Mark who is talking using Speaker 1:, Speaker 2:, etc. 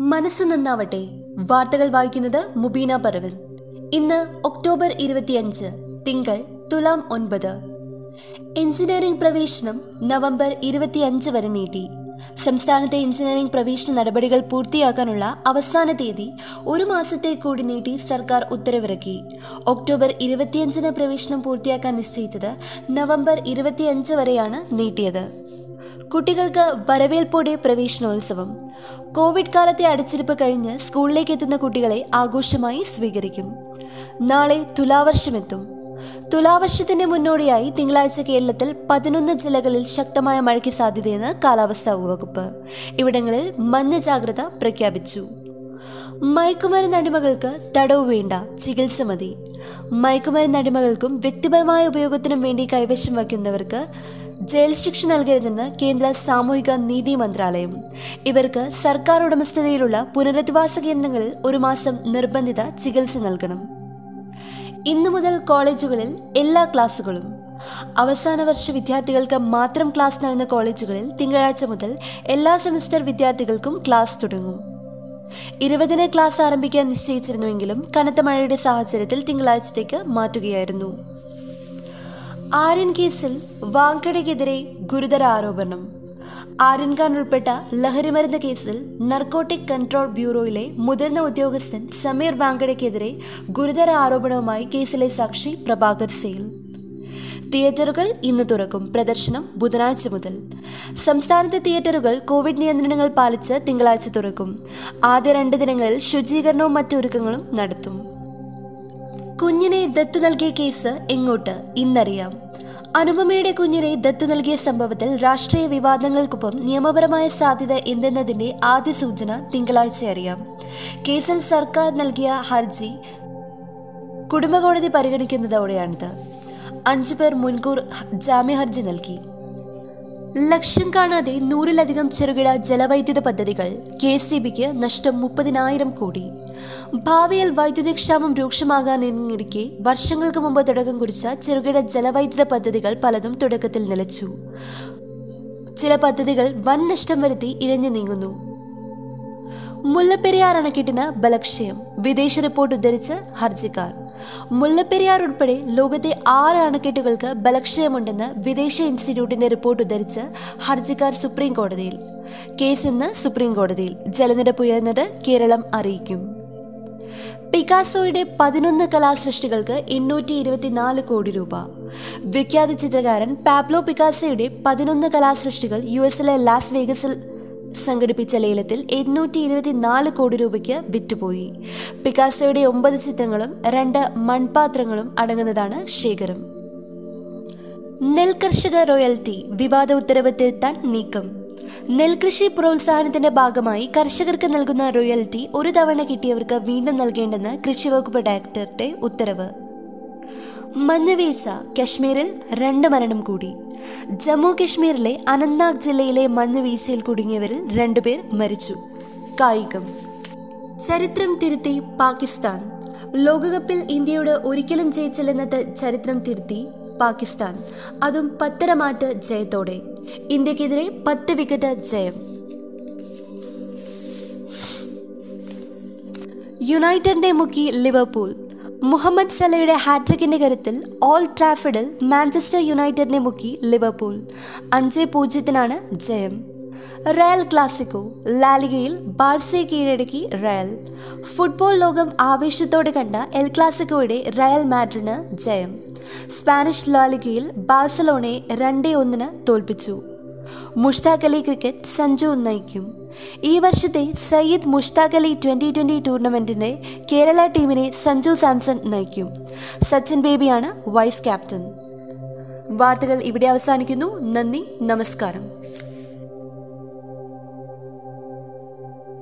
Speaker 1: മനസ്സു നന്നാവട്ടെ. വാർത്തകൾ വായിക്കുന്നത് മുബീന പറവൽ. ഇന്ന് ഒക്ടോബർ ഇരുപത്തിയഞ്ച് തിങ്കൾ തുലാം ഒൻപത്. എഞ്ചിനീയറിംഗ് പ്രവേശനം നവംബർ ഇരുപത്തിയഞ്ച് വരെ നീട്ടി. സംസ്ഥാനത്തെ എഞ്ചിനീയറിംഗ് പ്രവേശന നടപടികൾ പൂർത്തിയാക്കാനുള്ള അവസാന തീയതി ഒരു മാസത്തെ കൂടി നീട്ടി സർക്കാർ ഉത്തരവിറക്കി. ഒക്ടോബർ ഇരുപത്തിയഞ്ചിന് പ്രവേശനം പൂർത്തിയാക്കാൻ നിശ്ചയിച്ചത് നവംബർ ഇരുപത്തിയഞ്ച് വരെയാണ് നീട്ടിയത്. കുട്ടികൾക്ക് വരവേൽപ്പോടെ പ്രവേശനോത്സവം. കോവിഡ് കാലത്തെ അടച്ചിരിപ്പ് കഴിഞ്ഞ് സ്കൂളിലേക്ക് എത്തുന്ന കുട്ടികളെ ആഘോഷമായി സ്വീകരിക്കും. നാളെ തുലാവർഷമെത്തും. തുലാവർഷത്തിന്റെ മുന്നോടിയായി തിങ്കളാഴ്ച കേരളത്തിൽ പതിനൊന്ന് ജില്ലകളിൽ ശക്തമായ മഴയ്ക്ക് സാധ്യതയെന്ന് കാലാവസ്ഥാ വകുപ്പ്. ഇവിടങ്ങളിൽ മഞ്ഞ ജാഗ്രത പ്രഖ്യാപിച്ചു. മയക്കുമരുന്ന് അടിമകൾക്ക് തടവ് വേണ്ട ചികിത്സ മതി. മയക്കുമരുന്ന് അടിമകൾക്കും വ്യക്തിപരമായ ഉപയോഗത്തിനും വേണ്ടി കൈവശം വയ്ക്കുന്നവർക്ക് ജയിൽ ശിക്ഷ നൽകരുതെന്ന് കേന്ദ്ര സാമൂഹിക നീതി മന്ത്രാലയം. ഇവർക്ക് സർക്കാർ ഉടമസ്ഥതയിലുള്ള പുനരധിവാസ കേന്ദ്രങ്ങളിൽ ഒരു മാസം നിർബന്ധിത ചികിത്സ നൽകണം. ഇന്നു മുതൽ കോളേജുകളിൽ എല്ലാ ക്ലാസുകളും. അവസാന വർഷ വിദ്യാർത്ഥികൾക്ക് മാത്രം ക്ലാസ് നടന്ന കോളേജുകളിൽ തിങ്കളാഴ്ച മുതൽ എല്ലാ സെമസ്റ്റർ വിദ്യാർത്ഥികൾക്കും ക്ലാസ് തുടങ്ങും. ഇരുപതിന് ക്ലാസ് ആരംഭിക്കാൻ നിശ്ചയിച്ചിരുന്നുവെങ്കിലും കനത്ത മഴയുടെ സാഹചര്യത്തിൽ തിങ്കളാഴ്ചത്തേക്ക് മാറ്റുകയായിരുന്നു. ആര്യൻ കേസിൽ വാങ്കടയ്ക്കെതിരെ ഗുരുതര ആരോപണം. ആര്യൻ ഖാൻ ഉൾപ്പെട്ട ലഹരിമരുന്ന് കേസിൽ നർക്കോട്ടിക് കൺട്രോൾ ബ്യൂറോയിലെ മുതിർന്ന ഉദ്യോഗസ്ഥൻ സമീർ വാങ്കടയ്ക്കെതിരെ ഗുരുതര ആരോപണവുമായി കേസിലെ സാക്ഷി പ്രഭാകർ സെയിൽ. തിയേറ്ററുകൾ ഇന്ന് തുറക്കും. പ്രദർശനം ബുധനാഴ്ച മുതൽ. സംസ്ഥാനത്തെ തിയേറ്ററുകൾ കോവിഡ് നിയന്ത്രണങ്ങൾ പാലിച്ച് തിങ്കളാഴ്ച തുറക്കും. ആദ്യ രണ്ട് ദിനങ്ങളിൽ ശുചീകരണവും മറ്റു നടത്തും. കുഞ്ഞിനെ ദത്തു നൽകിയ കേസ് എങ്ങോട്ട്? ഇന്നറിയാം. അനുപമയുടെ കുഞ്ഞിനെ ദത്തു നൽകിയ സംഭവത്തിൽ രാഷ്ട്രീയ വിവാദങ്ങൾക്കൊപ്പം നിയമപരമായ സാധ്യത എന്തെന്നതിന്റെ ആദ്യ സൂചന തിങ്കളാഴ്ച അറിയാം. കേസിൽ സർക്കാർ നൽകിയ ഹർജി കുടുംബകോടതി പരിഗണിക്കുന്നതോടെയാണിത്. അഞ്ചു പേർ മുൻകൂർ ജാമ്യ ഹർജി നൽകി. ലക്ഷ്യം കാണാതെ നൂറിലധികം ചെറുകിട ജലവൈദ്യുത പദ്ധതികൾ കെ സി ബിക്ക് നഷ്ടം മുപ്പതിനായിരം കോടി. ഭാവിയിൽ ക്ഷാമം രൂക്ഷമാകാനിരിക്കെ വർഷങ്ങൾക്ക് മുമ്പ് തുടക്കം കുറിച്ച ചെറുകിട ജലവൈദ്യുത പദ്ധതികൾ പലതും തുടക്കത്തിൽ നിലച്ചു. ചില പദ്ധതികൾ വൻ നഷ്ടം വരുത്തി ഇഴഞ്ഞു നീങ്ങുന്നു. മുല്ലപ്പെരിയാർ അണക്കെട്ടിന് ബലക്ഷയം വിദേശ റിപ്പോർട്ട് ഉദ്ധരിച്ച് ഹർജിക്കാർ. മുല്ലപ്പെരിയാർ ഉൾപ്പെടെ ലോകത്തെ ആറ് അണക്കെട്ടുകൾക്ക് ബലക്ഷയമുണ്ടെന്ന് വിദേശ ഇൻസ്റ്റിറ്റ്യൂട്ടിന്റെ റിപ്പോർട്ട് ഉദ്ധരിച്ച് ഹർജിക്കാർ സുപ്രീം കോടതിയിൽ കേസ് ഇന്ന് സുപ്രീം കോടതിയിൽ ജലനിരപ്പ് ഉയർന്നത് കേരളം അറിയിക്കും. പിക്കാസോയുടെ പതിനൊന്ന് കലാസൃഷ്ടികൾക്ക് എണ്ണൂറ്റി ഇരുപത്തിനാല് കോടി രൂപ. വിഖ്യാത ചിത്രകാരൻ പാബ്ലോ പിക്കാസോയുടെ പതിനൊന്ന് കലാസൃഷ്ടികൾ യു എസിലെ ലാസ് വേഗസിൽ സംഘടിപ്പിച്ച ലേലത്തിൽ എണ്ണൂറ്റി ഇരുപത്തിനാല് കോടി രൂപയ്ക്ക് വിറ്റുപോയി. പിക്കാസോയുടെ ഒമ്പത് ചിത്രങ്ങളും രണ്ട് മൺപാത്രങ്ങളും അടങ്ങുന്നതാണ് ശേഖരം. നെൽകർഷക റോയൽറ്റി വിവാദ ഉത്തരവ് തിരുത്താൻ നീക്കം. നെൽകൃഷി പ്രോത്സാഹനത്തിന്റെ ഭാഗമായി കർഷകർക്ക് നൽകുന്ന റോയൽറ്റി ഒരു തവണ കിട്ടിയവർക്ക് വീണ്ടും നൽകേണ്ടെന്ന് കൃഷി വകുപ്പ് ഡയറക്ടറുടെ ഉത്തരവ്. മഞ്ഞുവീഴ്ച കശ്മീരിൽ രണ്ട് മരണം കൂടി. ജമ്മു കശ്മീരിലെ അനന്ത്നാഗ് ജില്ലയിലെ മഞ്ഞുവീഴ്ചയിൽ കുടുങ്ങിയവരിൽ രണ്ടുപേർ മരിച്ചു. കായികം. ചരിത്രം തിരുത്തി പാകിസ്ഥാൻ. ലോകകപ്പിൽ ഇന്ത്യയോട് ഒരിക്കലും ജയിച്ചില്ലെന്നത് ചരിത്രം തിരുത്തി പാകിസ്ഥാൻ. അതും പത്തരമാറ്റ ജയത്തോടെ. ഇന്ത്യക്കെതിരെ പത്ത് വിക്കറ്റ് ജയം. യുണൈറ്റഡിനെ മുക്കി ലിവർപൂൾ. മുഹമ്മദ് സലയുടെ ഹാട്രിക്കിന്റെ കരുത്തിൽ ഓൾ ട്രാഫിഡിൽ മാഞ്ചസ്റ്റർ യുണൈറ്റഡിനെ മുക്കി ലിവർപൂൾ. അഞ്ച് പൂജ്യത്തിനാണ് ജയം. റയൽ ക്ലാസിക്കോ ലാലിഗയിൽ ബാർസയെ കീഴടക്കി റയൽ. ഫുട്ബോൾ ലോകം ആവേശത്തോടെ കണ്ട എൽ ക്ലാസിക്കോയുടെ റയൽ മാഡ്രിന് ജയം. സ്പാനിഷ് ലാലികയിൽ ബാഴ്സലോണയെ രണ്ടേ ഒന്നിന് തോൽപ്പിച്ചു. മുഷ്താഖ് അലി ക്രിക്കറ്റ് സഞ്ജു നയിക്കും ഈ വർഷത്തെ സയ്യിദ് മുഷ്താഖ് അലി ട്വന്റി ട്വന്റി ടൂർണമെന്റിന്റെ കേരള ടീമിനെ സഞ്ജു സാംസൺ നയിക്കും. സച്ചിൻ ബേബിയാണ് വൈസ് ക്യാപ്റ്റൻ. വാർത്തകൾ ഇവിടെ അവസാനിക്കുന്നു. നന്ദി നമസ്കാരം.